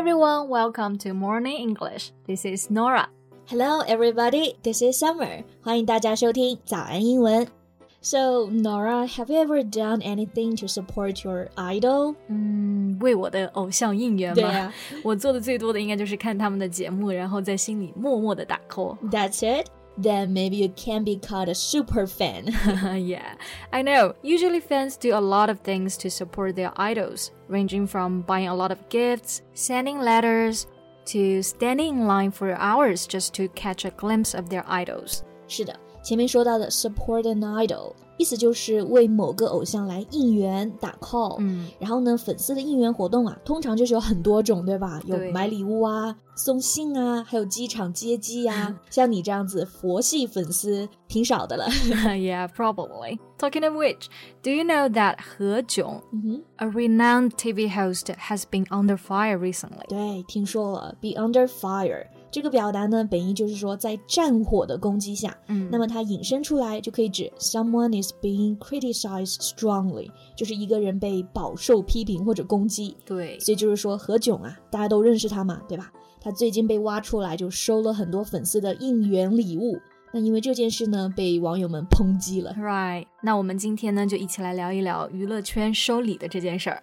everyone, welcome to Morning English. This is Norah. Hello everybody, this is Summer. 欢迎大家收听早安英文。So Norah, have you ever done anything to support your idol? 嗯,为我的偶像应援吗?对啊。我做的最多的应该就是看他们的节目,然后在心里默默地打 call。That's it. Then maybe you can be called a super fan. yeah, I know. Usually, fans do a lot of things to support their idols, ranging from buying a lot of gifts, sending letters, to standing in line for hours just to catch a glimpse of their idols. 是的，前面说到的 support an idol，意思就是为某个偶像来应援打 call。嗯，然后呢，粉丝的应援活动啊，通常就是有很多种，对吧？有买礼物啊、送信啊，还有机场接机啊。像你这样子佛系粉丝挺少的了。yeah, probably. Talking of which, do you know that He Jiong, mm-hmm. a renowned TV host, has been under fire recently? 对，听说了，be under fire。这个表达呢，本意就是说在战火的攻击下。嗯那么它引申出来就可以指 someone is being criticized strongly，就是一个人被饱受批评或者攻击。对，所以就是说何炅啊，大家都认识他嘛，对吧？他最近被挖出来，就收了很多粉丝的应援礼物。那因为这件事呢，被网友们抨击了。Right，那我们今天呢就一起来聊一聊娱乐圈收礼的这件事儿。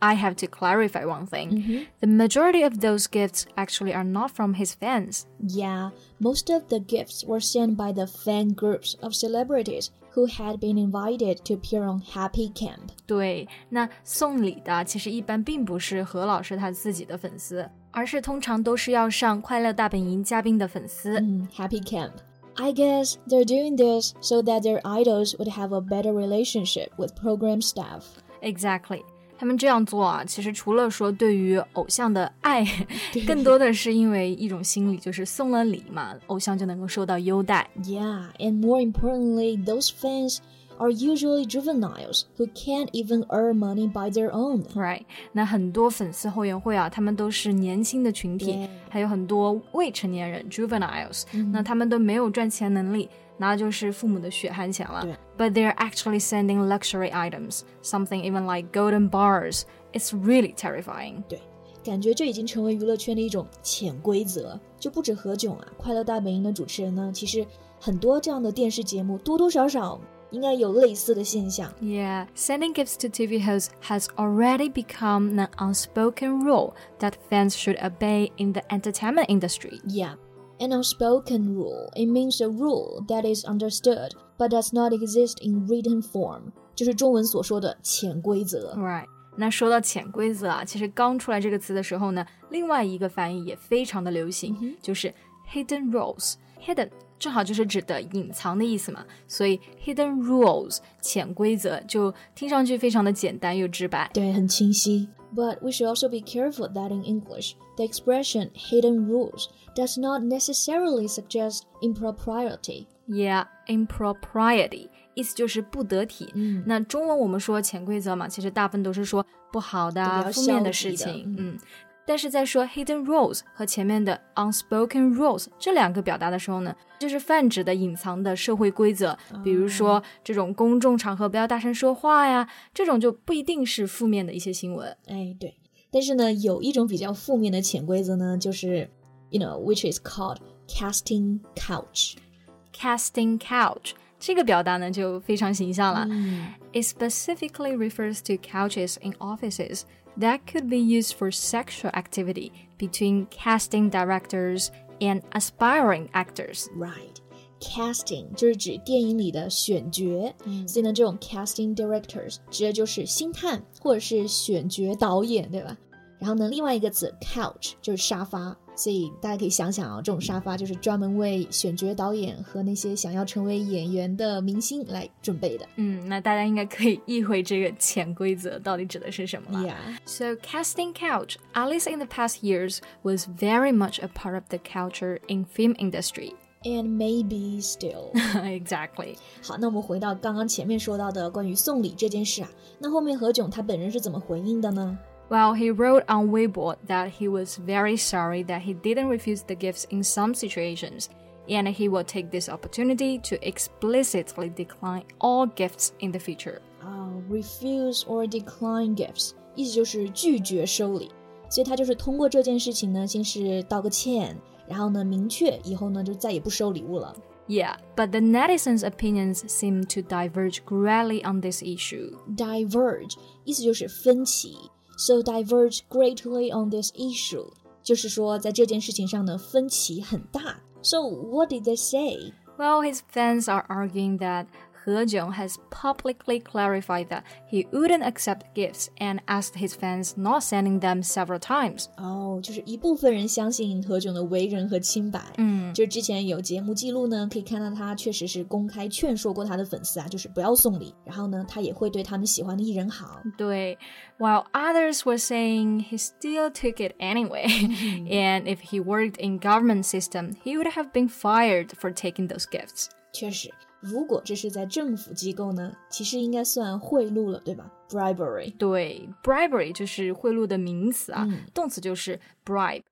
I have to clarify one thing. The majority of those gifts actually are not from his fans. Yeah, most of the gifts were sent by the fan groups of celebrities who had been invited to appear on Happy Camp. 对，那送礼的其实一般并不是何老师他自己的粉丝，而是通常都是要上快乐大本营嘉宾的粉丝。 Mm, Happy Camp. I guess they're doing this so that their idols would have a better relationship with program staff. Exactly. 他们这样做啊，其实除了说对于偶像的爱，更多的是因为一种心理，就是送了礼嘛，偶像就能够受到优待。Yeah, and more importantly, those fans are usually juveniles who can't even earn money by their own. Right，那很多粉丝后援会啊，他们都是年轻的群体对，还有很多未成年人 （juveniles），、那他们都没有赚钱能力，拿的就是父母的血汗钱了对。 But they're actually sending luxury items, something even like golden bars. It's really terrifying. 对，感觉这已经成为娱乐圈的一种潜规则。就不止何炅啊，快乐大本营的主持人呢，其实很多这样的电视节目多多少少 应该有类似的现象。 Yeah, sending gifts to TV hosts has already become an unspoken rule that fans should obey in the entertainment industry. Yeah, an unspoken rule. It means a rule that is understood but does not exist in written form，就是中文所说的潜规则。 Right. 那说到潜规则啊，其实刚出来这个词的时候呢，另外一个翻译也非常的流行，就是 hidden rules。 Hidden 正好就是指的隐藏的意思嘛，所以 hidden rules 潜规则就听上去非常的简单又直白。对，很清晰。But we should also be careful that in English, the expression hidden rules does not necessarily suggest impropriety. Yeah, impropriety 意思就是不得体。嗯那中文我们说潜规则嘛，其实大部分都是说不好的、啊、负面的事情。嗯嗯，但是在说 hidden rules 和前面的 unspoken rules 这两个表达的时候呢，就是泛指的隐藏的社会规则，比如说这种公众场合不要大声说话呀，这种就不一定是负面的一些新闻。哎，对。但是呢，有一种比较负面的潜规则呢，就是，you know, which is called casting couch. casting couch 这个表达呢就非常形象了。嗯 It specifically refers to couches in offices that could be used for sexual activity between casting directors and aspiring actors. Right. Casting 就是指电影里的选角，嗯所以呢，这种 casting directors 指的就是星探或者是选角导演，对吧？然后呢，另外一个词 couch 就是沙发， 所以大家可以想想啊，这种沙发就是专门为选角导演和那些想要成为演员的明星来准备的。嗯，那大家应该可以意会这个潜规则到底指的是什么了。Yeah. So, casting couch, at least in the past years, was very much a part of the culture in film industry. and maybe still. exactly. 好，那我们回到刚刚前面说到的关于送礼这件事啊，那后面何炅他本人是怎么回应的呢？Well, he wrote on Weibo that he was very sorry that he didn't refuse the gifts in some situations, and he will take this opportunity to explicitly decline all gifts in the future. 啊、r e f u s e or decline gifts，意思就是拒绝收礼。所以他就是通过这件事情呢，先是道个歉，然后呢，明确以后呢就再也不收礼物了。 Yeah, but the netizens' opinions seem to diverge greatly on this issue. diverge 意思就是分歧 ，so diverge greatly on this issue，就是说在这件事情上呢分歧很大。So what did they say? Well, his fans are arguing that he Jiong has publicly clarified that he wouldn't accept gifts and asked his fans not sending them several times. 哦，就是一部分人相信何炅的为人和清白。嗯，就是之前有节目记录呢，可以看到他确实是公开劝说过他的粉丝啊，就是不要送礼。然后呢，他也会对他们喜欢的艺人好。对，while others were saying he still took it anyway, mm-hmm. and if he worked in government system, he would have been fired for taking those gifts. 确实，如果这是在政府机构呢，其实应该算贿赂了，对吧？Bribery。对，bribery 就是贿赂的名词啊，嗯动词就是 bribe。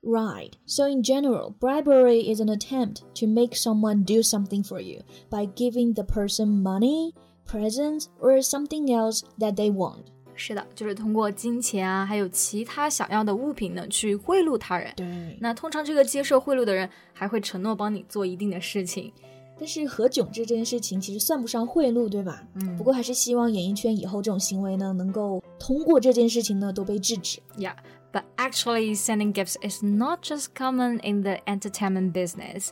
Right. So, in general, bribery is an attempt to make someone do something for you by giving the person money, presents, or something else that they want. 是的，就是通过金钱啊，还有其他想要的物品呢，去贿赂他人。对。那通常这个接受贿赂的人还会承诺帮你做一定的事情。但是何炅这件事情其实算不上贿赂，对吧？嗯不过还是希望演艺圈以后这种行为呢，能够通过这件事情呢都被制止。 Yeah, but actually, sending gifts is not just common in the entertainment business.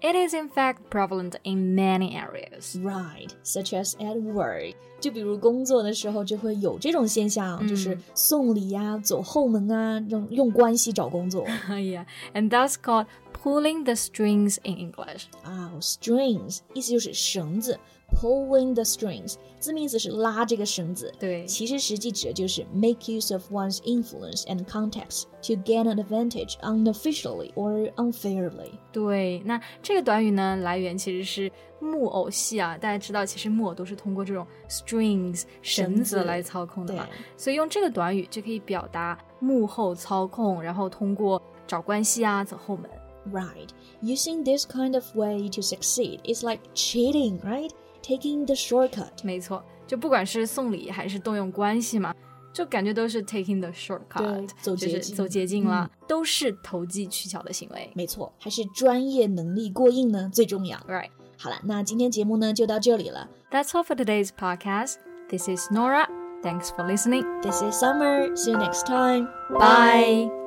It is in fact prevalent in many areas. Right, such as at work，就比如工作的时候就会有这种现象，就是送礼呀、走后门啊，用用关系找工作 yeah, and that's called pulling the strings in English. 啊。strings 意思就是绳子，pulling the strings 字面意思是拉这个绳子，对其实实际指的就是 make use of one's influence and contacts to gain an advantage unofficially or unfairly。对，那这个短语呢，来源其实是木偶戏啊。大家知道，其实木偶都是通过这种 strings 绳子来操控的嘛，所以用这个短语就可以表达幕后操控，然后通过找关系啊走后门。right. Using this kind of way to succeed is like cheating, right? Taking the shortcut. 没错，就不管是送礼还是动用关系嘛，就感觉都是 taking the shortcut，走捷径，走捷径了，嗯、都是投机取巧的行为。没错，还是专业能力过硬呢最重要。Right，好了，那今天节目呢就到这里了。That's all for today's podcast. This is Norah. Thanks for listening. This is Summer. See you next time. Bye. Bye.